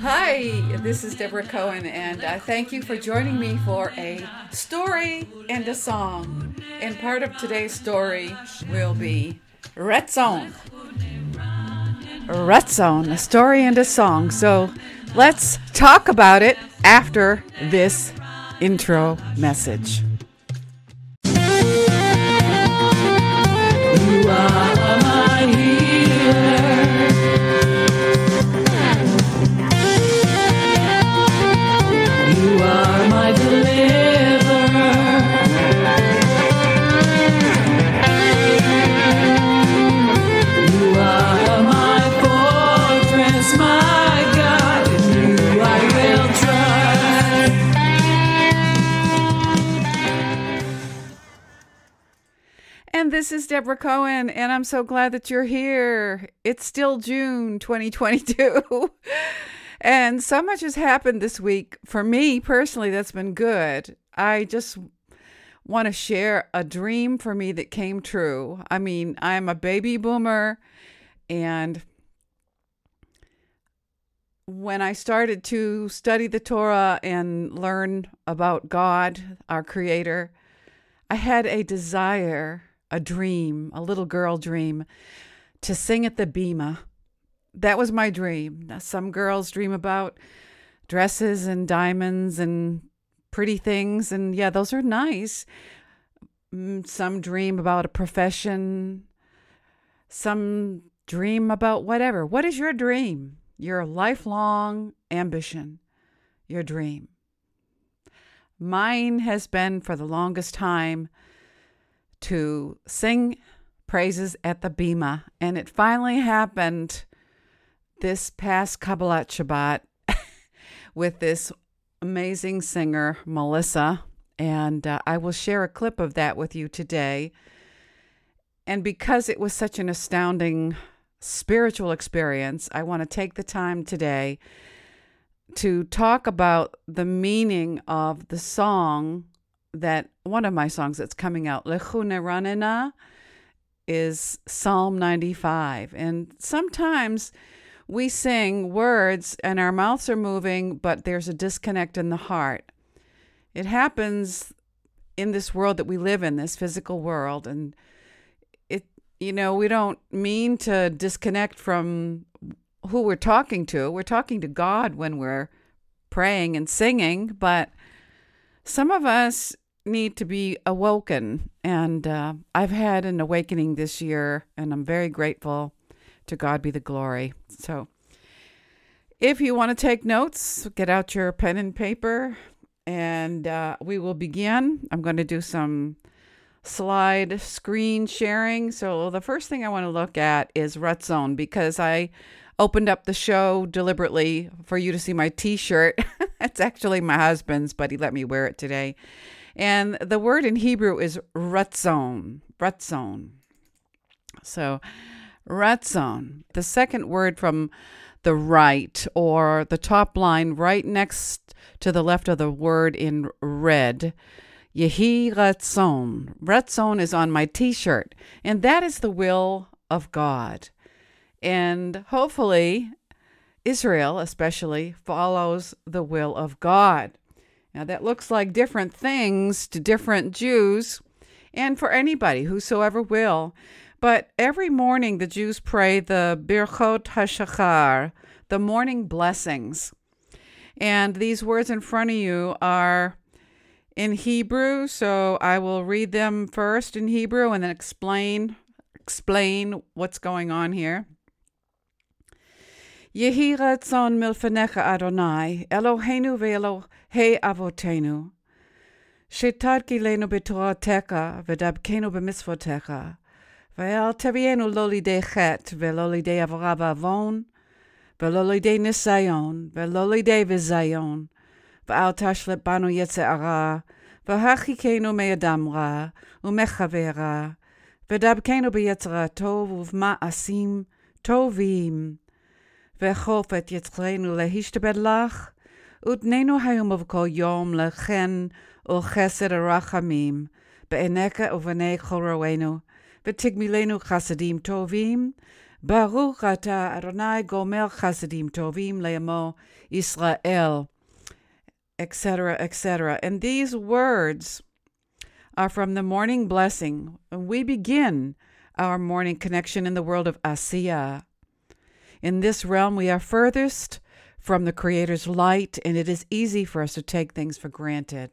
Hi, this is Deborah Cohen, and I thank you for joining me for a story and a song. And part of today's story will be Ratzon. Ratzon, a story and a song. So let's talk about it after this intro message. This is Deborah Cohen, and I'm so glad that you're here. It's still June 2022. and so much has happened this week for me personally that's been good. I just want to share a dream for me that came true. I mean, I'm a baby boomer, and when I started to study the Torah and learn about God, our Creator, I had a desire, a dream, a little girl dream to sing at the Bema. That was my dream. Some girls dream about dresses and diamonds and pretty things, and yeah, those are nice. Mm, Some dream about a profession, some dream about whatever. What is your dream? Your lifelong ambition, your dream. Mine has been for the longest time to sing praises at the Bema, and it finally happened this past Kabbalat Shabbat with this amazing singer, Melissa. And uh, I will share a clip of that with you today. And because it was such an astounding spiritual experience, I want to take the time today to talk about the meaning of the song that one of my songs that's coming out, Lechu Neranena, is Psalm 95. And sometimes we sing words and our mouths are moving, but there's a disconnect in the heart. It happens in this world that we live in, this physical world. And it, you know, we don't mean to disconnect from who we're talking to. We're talking to God when we're praying and singing, but some of us need to be awoken. And uh, I've had an awakening this year, and I'm very grateful. To God be the glory. So, if you want to take notes, get out your pen and paper, and uh, we will begin. I'm going to do some slide screen sharing. So, the first thing I want to look at is Ratzon because I opened up the show deliberately for you to see my t shirt. it's actually my husband's, but he let me wear it today. And the word in Hebrew is Ratzon. Ratzon. So, Ratzon, the second word from the right or the top line right next to the left of the word in red. Yehi Ratzon. Ratzon is on my t shirt, and that is the will of God. And hopefully, Israel especially follows the will of God. Now, that looks like different things to different Jews and for anybody, whosoever will. But every morning the Jews pray the Birchot HaShachar, the morning blessings. And these words in front of you are in Hebrew, so I will read them first in Hebrew and then explain explain what's going on here. Yehi ratzon milfanecha Adonai, Eloheinu ve'Elohei avotenu, שתרגילנו בתורתך ודבקנו במצוותיך, ואל תביאנו לא לידי חטא ולא לידי עברה ועוון, ולא לידי ניסיון, ולא לידי ביזיון, ואל תשלט בנו יצר הרע, והרחיקנו מאדם רע ומחבר רע, ודבקנו ביצר הטוב ובמעשים טובים, ואכוף את יצרנו להשתבד לך, ותננו היום ובכל יום לכן ולחסד הרחמים, בעיניך ובעיני כל רואינו, ותגמילנו חסדים טובים, Baruch ata Adonai gomer chasadim tovim le'amo Israel, etc., etc. And these words are from the morning blessing. We begin our morning connection in the world of Asiya. In this realm, we are furthest from the Creator's light, and it is easy for us to take things for granted.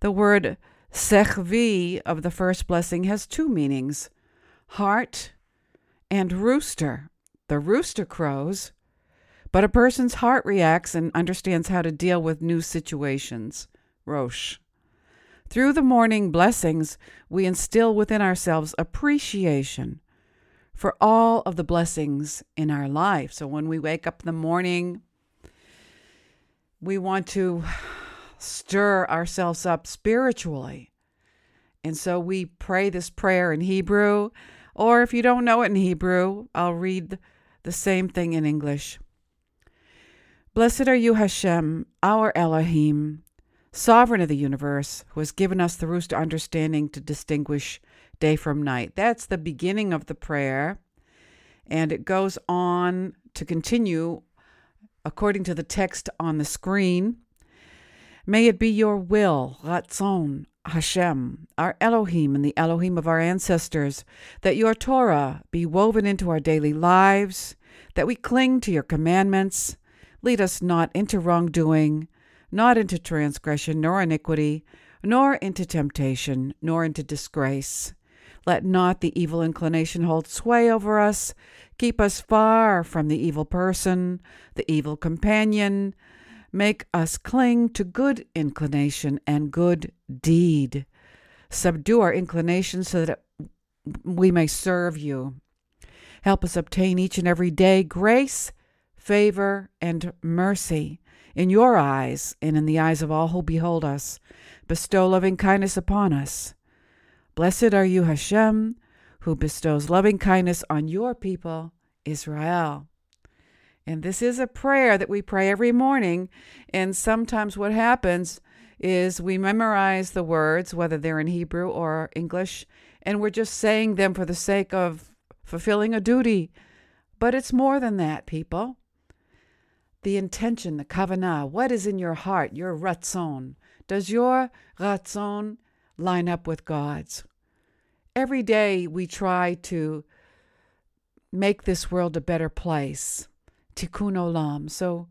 The word sechvi of the first blessing has two meanings heart and rooster. The rooster crows, but a person's heart reacts and understands how to deal with new situations. Rosh. Through the morning blessings, we instill within ourselves appreciation for all of the blessings in our life. So when we wake up in the morning, we want to stir ourselves up spiritually. And so we pray this prayer in Hebrew, or if you don't know it in Hebrew, I'll read the same thing in English. Blessed are you, Hashem, our Elohim, sovereign of the universe, who has given us the roost understanding to distinguish day from night. That's the beginning of the prayer. And it goes on to continue according to the text on the screen. May it be your will, Ratzon, Hashem, our Elohim and the Elohim of our ancestors, that your Torah be woven into our daily lives, that we cling to your commandments. Lead us not into wrongdoing, not into transgression, nor iniquity, nor into temptation, nor into disgrace. Let not the evil inclination hold sway over us. Keep us far from the evil person, the evil companion. Make us cling to good inclination and good deed. Subdue our inclination so that we may serve you. Help us obtain each and every day grace, favor, and mercy in your eyes and in the eyes of all who behold us. Bestow loving kindness upon us. Blessed are you, Hashem, who bestows loving kindness on your people, Israel. And this is a prayer that we pray every morning. And sometimes what happens is we memorize the words, whether they're in Hebrew or English, and we're just saying them for the sake of fulfilling a duty. But it's more than that, people. The intention, the kavanah, what is in your heart, your ratzon? Does your ratzon line up with God's. Every day we try to make this world a better place. Tikkun olam. So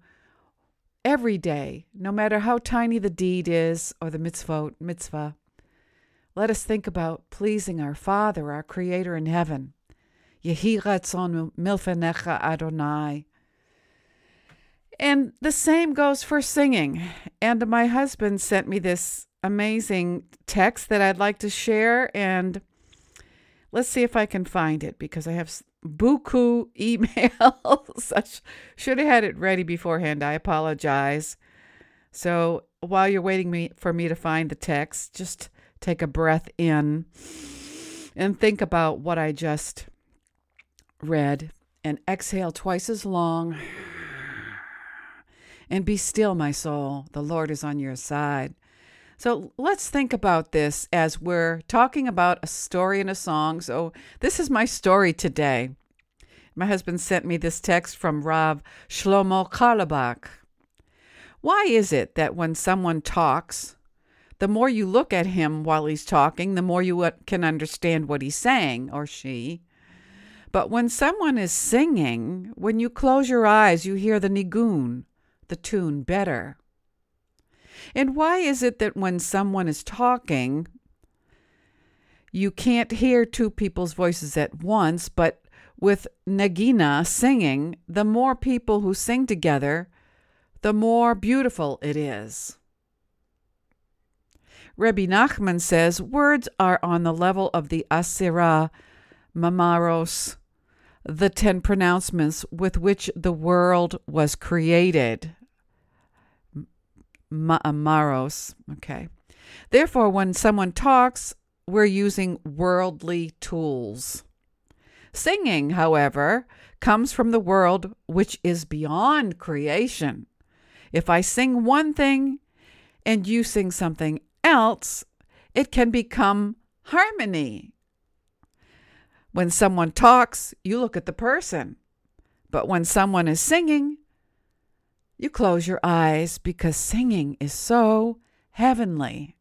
every day, no matter how tiny the deed is or the mitzvot, mitzvah, let us think about pleasing our Father, our Creator in heaven. Yehi ratzon milfanecha Adonai. And the same goes for singing. And my husband sent me this amazing text that I'd like to share. And let's see if I can find it because I have buku emails. I should have had it ready beforehand. I apologize. So while you're waiting me for me to find the text, just take a breath in and think about what I just read and exhale twice as long. And be still, my soul. The Lord is on your side. So let's think about this as we're talking about a story and a song. So this is my story today. My husband sent me this text from Rav Shlomo Carlebach. Why is it that when someone talks, the more you look at him while he's talking, the more you uh, can understand what he's saying or she? But when someone is singing, when you close your eyes, you hear the nigun, the tune, better. And why is it that when someone is talking, you can't hear two people's voices at once, but with Nagina singing, the more people who sing together, the more beautiful it is. Rebbe Nachman says words are on the level of the Asira Mamaros, the ten pronouncements with which the world was created. Uh, Maros. Okay. Therefore, when someone talks, we're using worldly tools. Singing, however, comes from the world which is beyond creation. If I sing one thing and you sing something else, it can become harmony. When someone talks, you look at the person. But when someone is singing, you close your eyes because singing is so heavenly.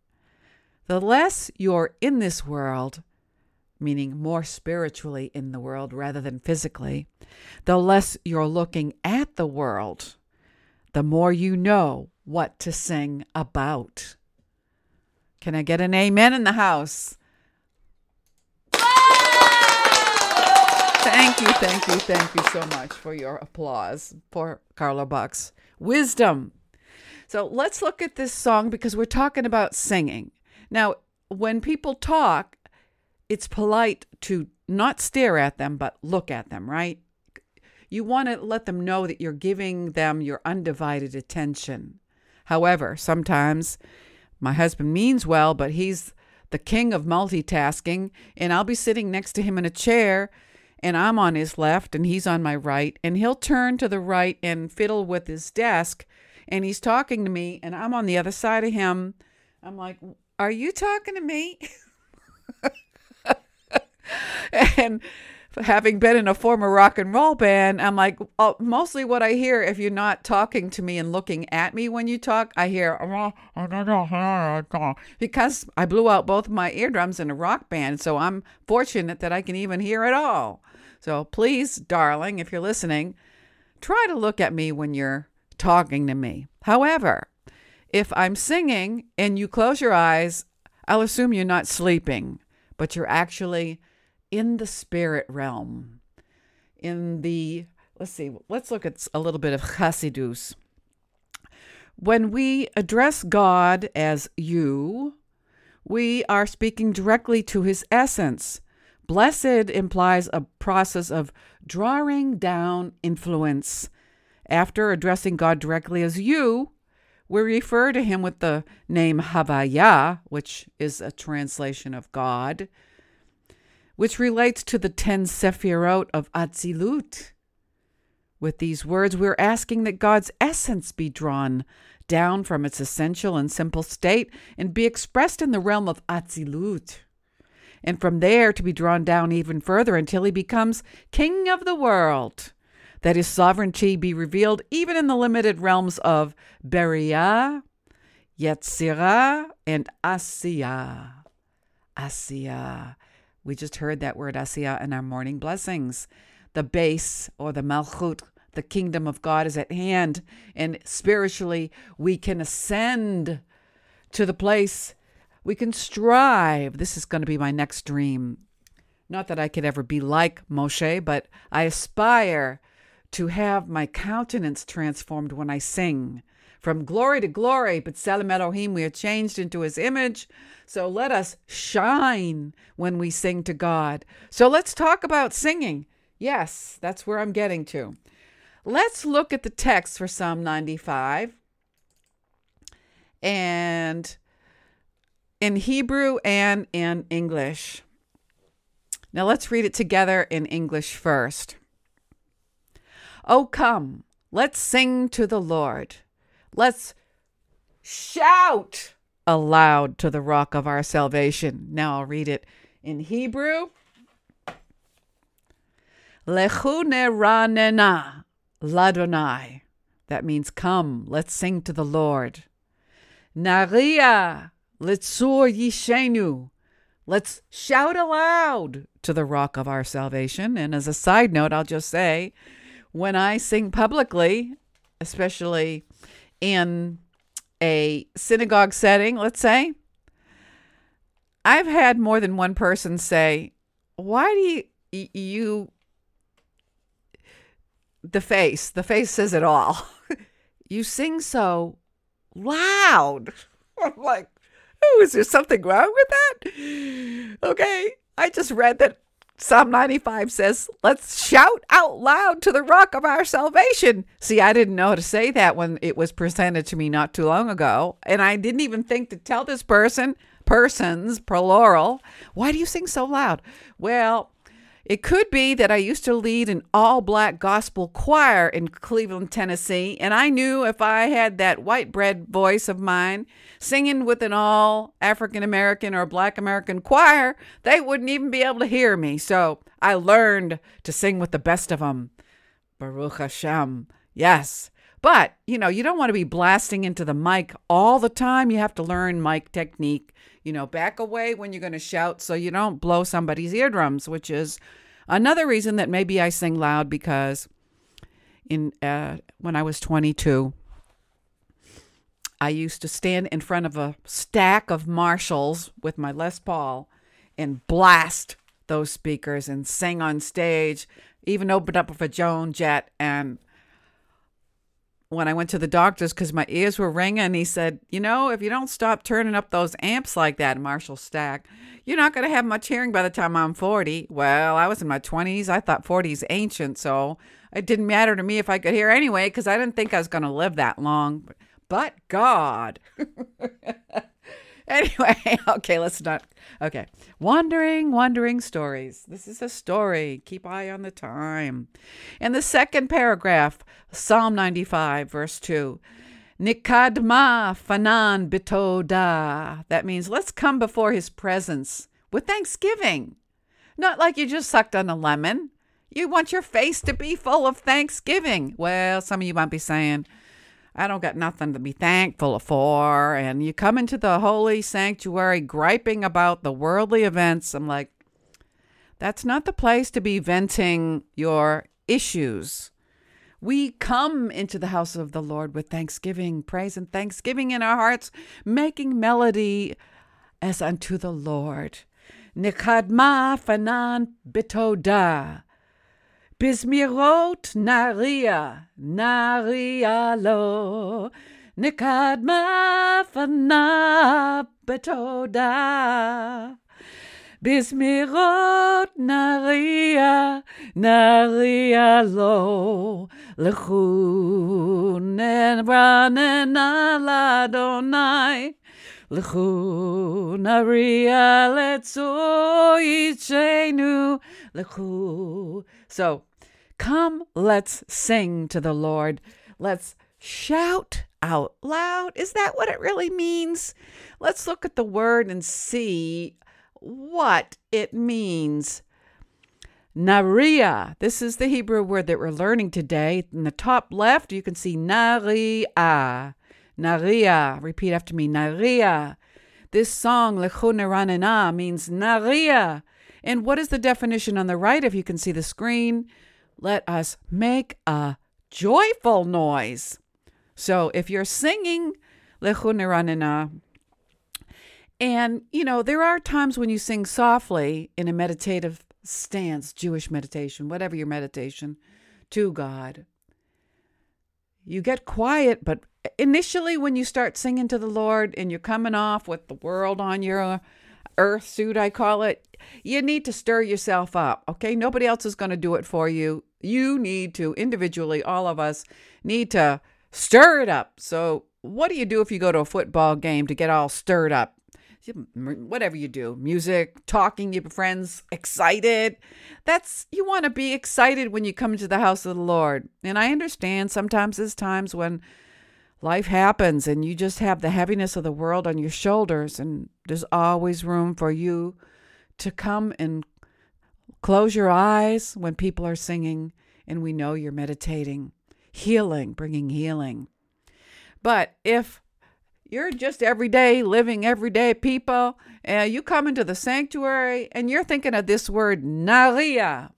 The less you're in this world, meaning more spiritually in the world rather than physically, the less you're looking at the world, the more you know what to sing about. Can I get an amen in the house? Thank you, thank you, thank you so much for your applause for Carlebach's. Wisdom. So let's look at this song because we're talking about singing. Now, when people talk, it's polite to not stare at them, but look at them, right? You want to let them know that you're giving them your undivided attention. However, sometimes my husband means well, but he's the king of multitasking, and I'll be sitting next to him in a chair, and I'm on his left, and he's on my right, and he'll turn to the right and fiddle with his desk, and he's talking to me, and I'm on the other side of him. I'm like, Are you talking to me? and having been in a former rock and roll band, I'm like, oh, mostly what I hear, if you're not talking to me and looking at me when you talk, I hear, because I blew out both my eardrums in a rock band. So I'm fortunate that I can even hear at all. So please, darling, if you're listening, try to look at me when you're talking to me. However, if I'm singing and you close your eyes, I'll assume you're not sleeping, but you're actually in the spirit realm, in the, let's see, let's look at a little bit of Chassidus. When we address God as you, we are speaking directly to his essence. Blessed implies a process of drawing down influence. After addressing God directly as you, we refer to him with the name Havaya, which is a translation of God which relates to the 10 Sephirot of Atzilut. With these words, we're asking that God's essence be drawn down from its essential and simple state and be expressed in the realm of Atzilut. And from there to be drawn down even further until he becomes king of the world, that his sovereignty be revealed even in the limited realms of Beriah, Yetzirah, and Asiya. Asiya. We just heard that word Asiya in our morning blessings. The base or the Malchut, the kingdom of God is at hand. And spiritually, we can ascend to the place we can strive. This is going to be my next dream. Not that I could ever be like Moshe, but I aspire to have my countenance transformed when I sing. From glory to glory, but Selim Elohim, we are changed into his image. So let us shine when we sing to God. So let's talk about singing. Yes, that's where I'm getting to. Let's look at the text for Psalm 95. And in Hebrew and in English. Now let's read it together in English first. Oh, come, let's sing to the Lord. Let's shout aloud to the rock of our salvation. Now I'll read it in Hebrew. Lechu neranena ladonai. That means come, let's sing to the Lord. Naria litzur yishenu. Let's shout aloud to the rock of our salvation. And as a side note, I'll just say, when I sing publicly, especially in a synagogue setting, let's say, I've had more than one person say, Why do you, you, the face, the face says it all. you sing so loud. I'm like, oh, is there something wrong with that? Okay. I just read that Psalm 95 says, Let's shout out loud to the rock of our salvation. See, I didn't know how to say that when it was presented to me not too long ago. And I didn't even think to tell this person, persons, plural, why do you sing so loud? Well, It could be that I used to lead an all black gospel choir in Cleveland, Tennessee, and I knew if I had that white bread voice of mine singing with an all African American or black American choir, they wouldn't even be able to hear me. So I learned to sing with the best of them. Baruch Hashem. Yes. But, you know, you don't want to be blasting into the mic all the time. You have to learn mic technique. You know, back away when you're going to shout so you don't blow somebody's eardrums, which is another reason that maybe I sing loud because in uh, when I was 22, I used to stand in front of a stack of Marshalls with my Les Paul and blast those speakers and sing on stage, even opened up with a Joan Jett and when I went to the doctor's because my ears were ringing. He said, You know, if you don't stop turning up those amps like that, Marshall Stack, you're not going to have much hearing by the time I'm 40. Well, I was in my 20s. I thought 40 is ancient. So it didn't matter to me if I could hear anyway because I didn't think I was going to live that long. But God. Anyway, okay, let's not. Okay. Wandering, wandering stories. This is a story. Keep eye on the time. In the second paragraph, Psalm 95, verse 2. Nikadma fanan bitoda. That means let's come before his presence with thanksgiving. Not like you just sucked on a lemon. You want your face to be full of thanksgiving. Well, some of you might be saying, I don't got nothing to be thankful for. And you come into the holy sanctuary griping about the worldly events. I'm like, that's not the place to be venting your issues. We come into the house of the Lord with thanksgiving, praise, and thanksgiving in our hearts, making melody as unto the Lord. Nikadma fanan bitoda. Bismirot naria, naria lo, nikadma fana betoda. Bismirot naria, naria lo, lechun en ranen aladonai. Letzo ichenu lechu. So Come, let's sing to the Lord. Let's shout out loud. Is that what it really means? Let's look at the word and see what it means. Naria. This is the Hebrew word that we're learning today. In the top left, you can see Naria. Naria. Repeat after me. Naria. This song, Lechuneranena, means Naria. And what is the definition on the right, if you can see the screen? let us make a joyful noise. So if you're singing Lechuneranina, and you know, there are times when you sing softly in a meditative stance, Jewish meditation, whatever your meditation, to God. You get quiet, but initially, when you start singing to the Lord and you're coming off with the world on your earth suit, I call it, you need to stir yourself up. Okay. Nobody else is going to do it for you. You need to individually, all of us need to stir it up. So, what do you do if you go to a football game to get all stirred up? Whatever you do, music, talking to your friends, excited. That's you want to be excited when you come into the house of the Lord. And I understand sometimes there's times when life happens and you just have the heaviness of the world on your shoulders, and there's always room for you to come and Close your eyes when people are singing and we know you're meditating, healing, bringing healing. But if you're just everyday, living everyday people, and you come into the sanctuary and you're thinking of this word, naria,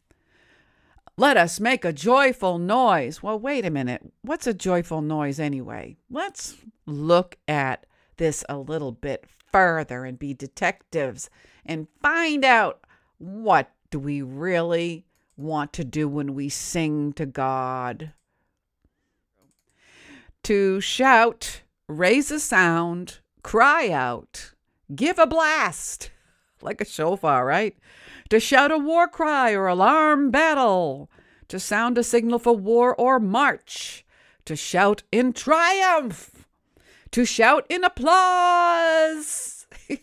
let us make a joyful noise. Well, wait a minute. What's a joyful noise anyway? Let's look at this a little bit further and be detectives and find out what do we really want to do when we sing to God? To shout, raise a sound, cry out, give a blast, like a shofar, right? To shout a war cry or alarm battle, to sound a signal for war or march, to shout in triumph, to shout in applause. to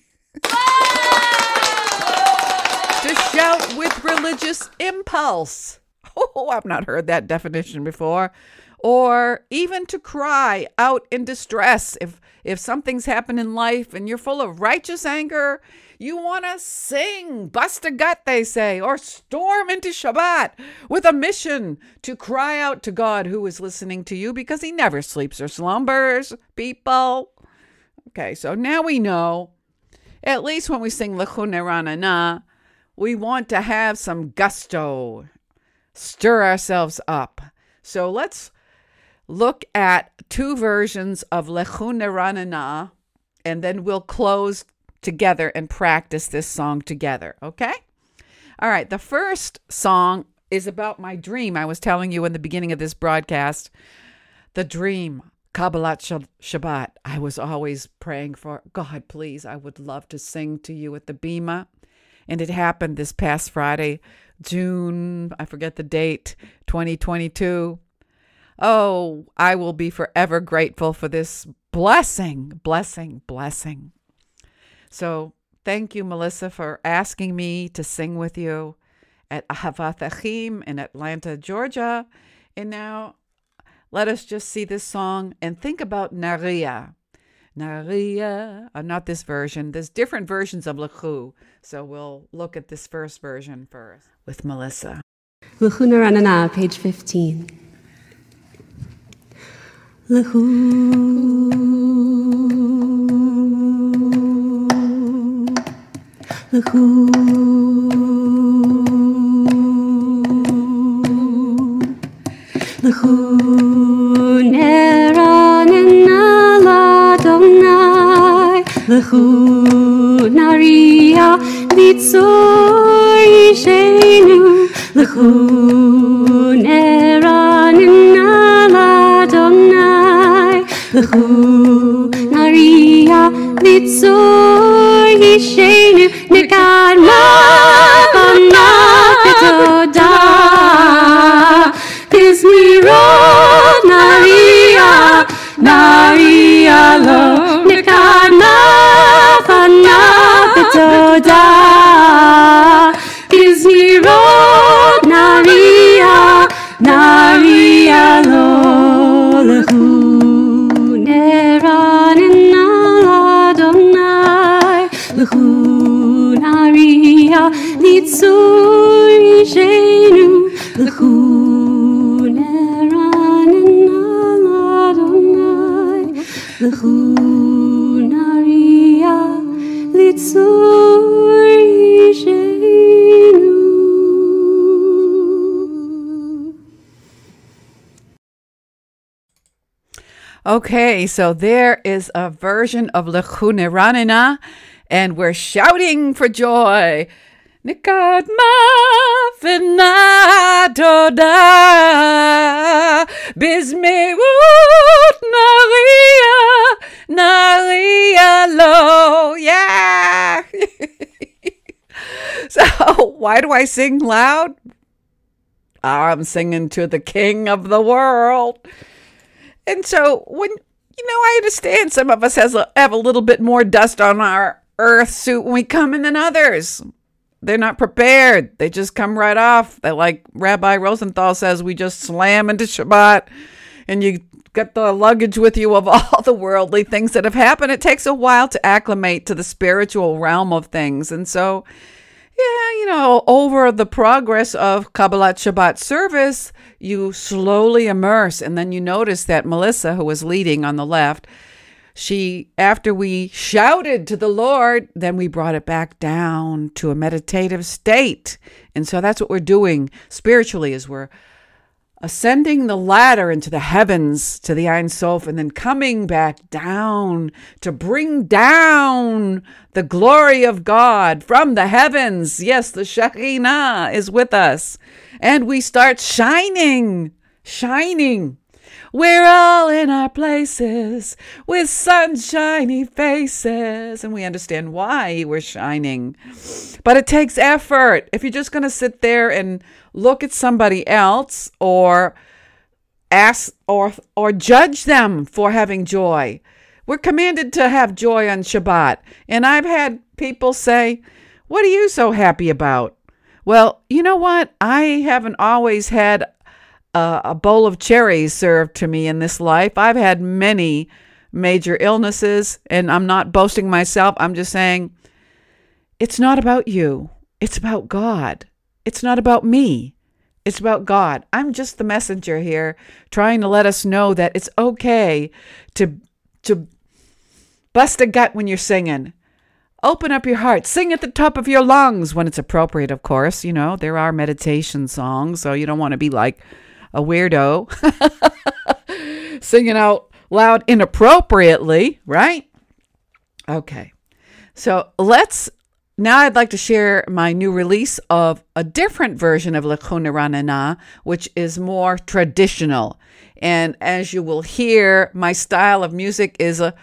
shout with religious impulse. Oh, I've not heard that definition before. Or even to cry out in distress if if something's happened in life and you're full of righteous anger, you want to sing, bust a gut, they say, or storm into Shabbat with a mission to cry out to God who is listening to you because he never sleeps or slumbers, people. Okay, so now we know, at least when we sing Lechuneranana, we want to have some gusto, stir ourselves up. So let's look at two versions of Lechuneranana, and then we'll close together and practice this song together, okay? All right, the first song is about my dream. I was telling you in the beginning of this broadcast the dream, Kabbalat Shabbat. I was always praying for God, please, I would love to sing to you at the Bema. And it happened this past Friday, June, I forget the date, 2022. Oh, I will be forever grateful for this blessing, blessing, blessing. So thank you, Melissa, for asking me to sing with you at Ahavat Achim in Atlanta, Georgia. And now let us just see this song and think about Naria. Naria, uh, not this version. There's different versions of Lechu. So we'll look at this first version first with Melissa. Lechu Naranana, page 15. Lechu. Lechu. Lechu Neranana Ladonai Lechu Naria Litzor Yishenu Lechu Ladonai Lechu Naria Litzor Yishenu Nekad Mavana Petodah Pismirot Naria Naria Lo Nekana Fana Petoda Pismirot Naria Naria Lo Okay, so there is a version of Lechuneranina, and we're shouting for joy. Nikad mafinadoda bizmeut naria naria lo yeah. so why do I sing loud? I'm singing to the King of the world. And so when you know, I understand some of us has a, have a little bit more dust on our earth suit when we come in than others. They're not prepared. They just come right off. They like Rabbi Rosenthal says, we just slam into Shabbat and you get the luggage with you of all the worldly things that have happened. It takes a while to acclimate to the spiritual realm of things. And so, yeah, you know, over the progress of Kabbalat Shabbat service, you slowly immerse. And then you notice that Melissa, who was leading on the left, she after we shouted to the lord then we brought it back down to a meditative state and so that's what we're doing spiritually is we're ascending the ladder into the heavens to the Ein Sof and then coming back down to bring down the glory of God from the heavens. Yes, the Shekhinah is with us. And we start shining, shining. We're all in our places with sunshiny faces. And we understand why we're shining. But it takes effort. If you're just going to sit there and look at somebody else or ask or or judge them for having joy. We're commanded to have joy on Shabbat. And I've had people say, "What are you so happy about?" Well, you know what? I haven't always had a, a bowl of cherries served to me in this life. I've had many major illnesses, and I'm not boasting myself. I'm just saying it's not about you, it's about God. It's not about me. It's about God. I'm just the messenger here trying to let us know that it's okay to to bust a gut when you're singing. Open up your heart. Sing at the top of your lungs when it's appropriate, of course. You know, there are meditation songs, so you don't want to be like a weirdo singing out loud inappropriately, right? Okay. So let's now I'd like to share my new release of a different version of Lechuna Ranana, which is more traditional. And as you will hear, my style of music is a,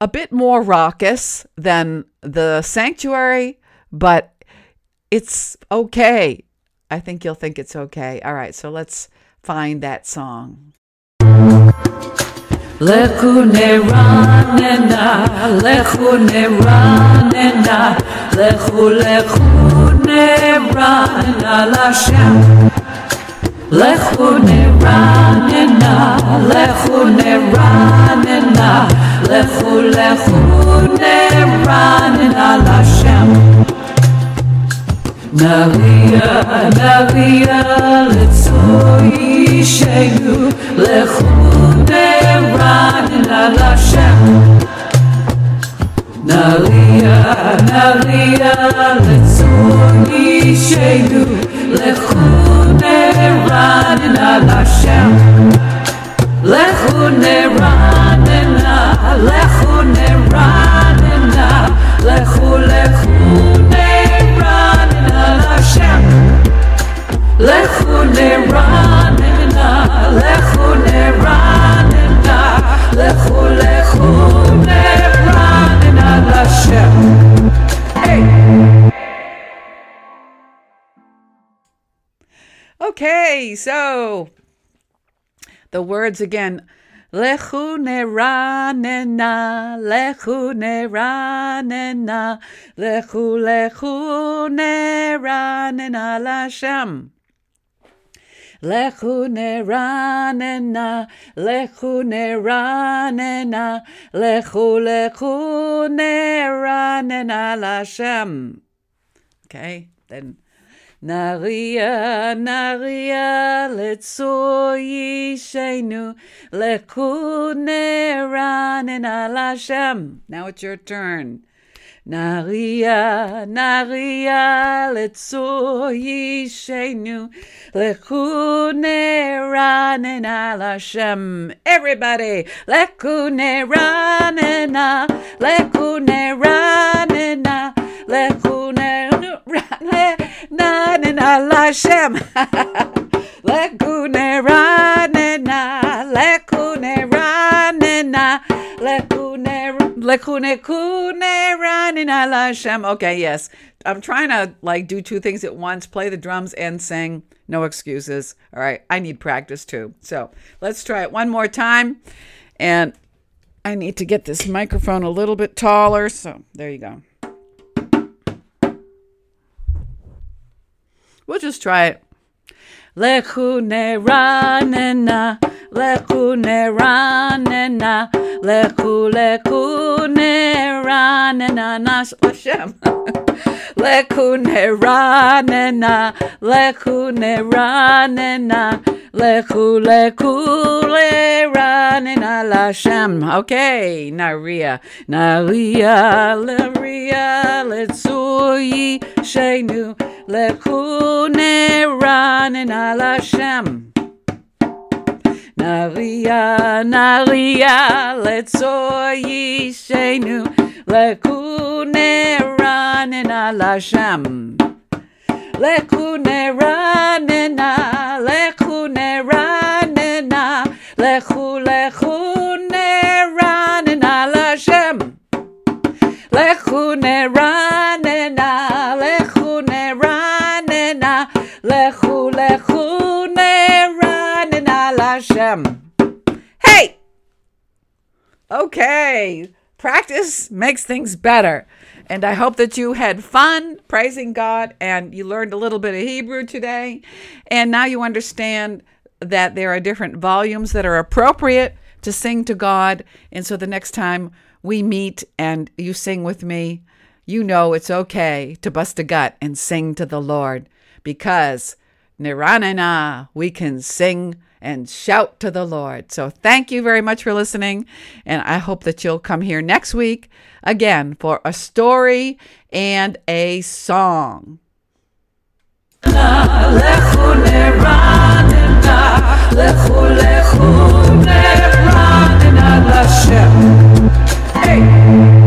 a bit more raucous than the sanctuary, but it's okay. I think you'll think it's okay. All right, so let's find that song. Lekune ranena, lekune ranena, lechu lekune ranena Lashem. Lekune ranena, lekune ranena, lechu lekune ranena Lashem. Naria, Naria, Litzoi Shegu, Lechune Ranina Lashem. Naria, Naria, Litzoi Shegu, Lechune Ranina Lashem. Lechune Ranina, Lechune Ranina, Lechu Lechune Ranina So the words again. Lechu neranena, lechu neranena, lechu lechu neranena Lashem. Lechu neranena, lechu neranena, lechu lechu neranena Lashem. Okay, then Naria, Naria, letzoi shenu, lekune ranena Lashem. Now it's your turn. Naria, Naria, letzoi shenu, lekune ranena Lashem. Everybody, lekune ranena, lekune ranena, lekune ranena Lashem. Lekune ranena, lekune ranena, lekune lekune kune ranena Lashem. Okay, yes. I'm trying to like do two things at once, play the drums and sing. No excuses. All right. I need practice too. So let's try it one more time. And I need to get this microphone a little bit taller. So there you go. We'll just try it. Lechune ranena, lechune ranena, lechu lechune ranena nash Hashem. lechune ranena, lechule ranena Lashem. Okay, Naria, Naria, Laria, letsui shenu, lechune ranena Lashem. Naria, Naria, letzoyi shenu, lekune ranena Lashem. Lekune ranena, lekune ranena, lechu lechune ranena Lashem. Lechune ranena, lechune ranena, lechu lechune ranena Lashem. Hey! Okay, practice makes things better. And I hope that you had fun praising God and you learned a little bit of Hebrew today. And now you understand that there are different volumes that are appropriate to sing to God. And so the next time we meet and you sing with me, you know it's okay to bust a gut and sing to the Lord because Niranana, we can sing and shout to the Lord. So thank you very much for listening. And I hope that you'll come here next week again for a story and a song. Hey!